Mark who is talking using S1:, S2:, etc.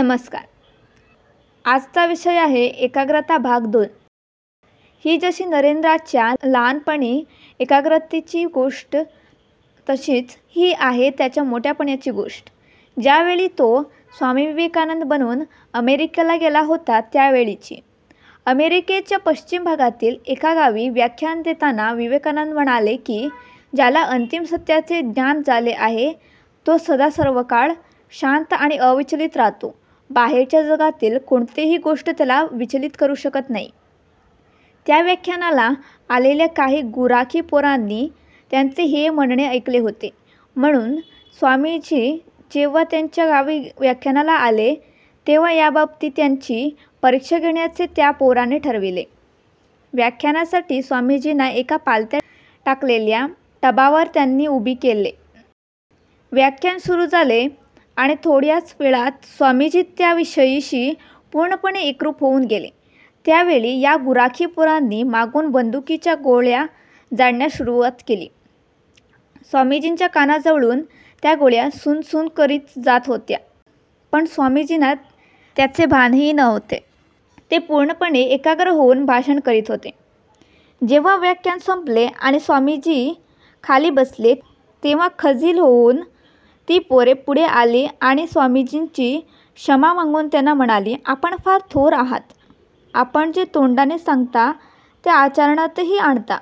S1: नमस्कार. आजचा विषय आहे एकाग्रता भाग दोन. ही जशी नरेंद्राच्या लहानपणी एकाग्रतेची गोष्ट तशीच ही आहे त्याच्या मोठ्यापणाची गोष्ट. ज्यावेळी तो स्वामी विवेकानंद बनून अमेरिकेला गेला होता त्यावेळीची. अमेरिकेच्या पश्चिम भागातील एका गावी व्याख्यान देताना विवेकानंद म्हणाले की ज्याला अंतिम सत्याचे ज्ञान झाले आहे तो सदा सर्व काळ शांत आणि अविचलित राहतो. बाहेरच्या जगातील कोणतीही गोष्ट त्याला विचलित करू शकत नाही. त्या व्याख्यानाला आलेल्या काही गुराखी पोरांनी त्यांचे हे म्हणणे ऐकले होते. म्हणून स्वामीजी जेव्हा त्यांच्या गावी व्याख्यानाला आले तेव्हा याबाबतीत त्यांची परीक्षा घेण्याचे त्या पोराने ठरविले. व्याख्यानासाठी स्वामीजींना एका पालत्या टाकलेल्या टबावर त्यांनी उभी केले. व्याख्यान सुरू झाले आणि थोड्याच वेळात स्वामीजी त्या विषयीशी पूर्णपणे एकरूप होऊन गेले. त्यावेळी या गुराखीपुरांनी मागून बंदुकीच्या गोळ्या जाळण्यास सुरुवात केली. स्वामीजींच्या कानाजवळून त्या गोळ्या सुन सुन करीत जात होत्या. पण स्वामीजींना त्याचे भानही नव्हते. ते पूर्णपणे एकाग्र होऊन भाषण करीत होते. जेव्हा व्याख्यान संपले आणि स्वामीजी खाली बसले तेव्हा खजील होऊन ती पोरे पुढे आली आणि स्वामीजींची क्षमा मागून त्यांना म्हणाली आपण फार थोर आहात. आपण जे तोंडाने सांगता ते आचरणातही आणता.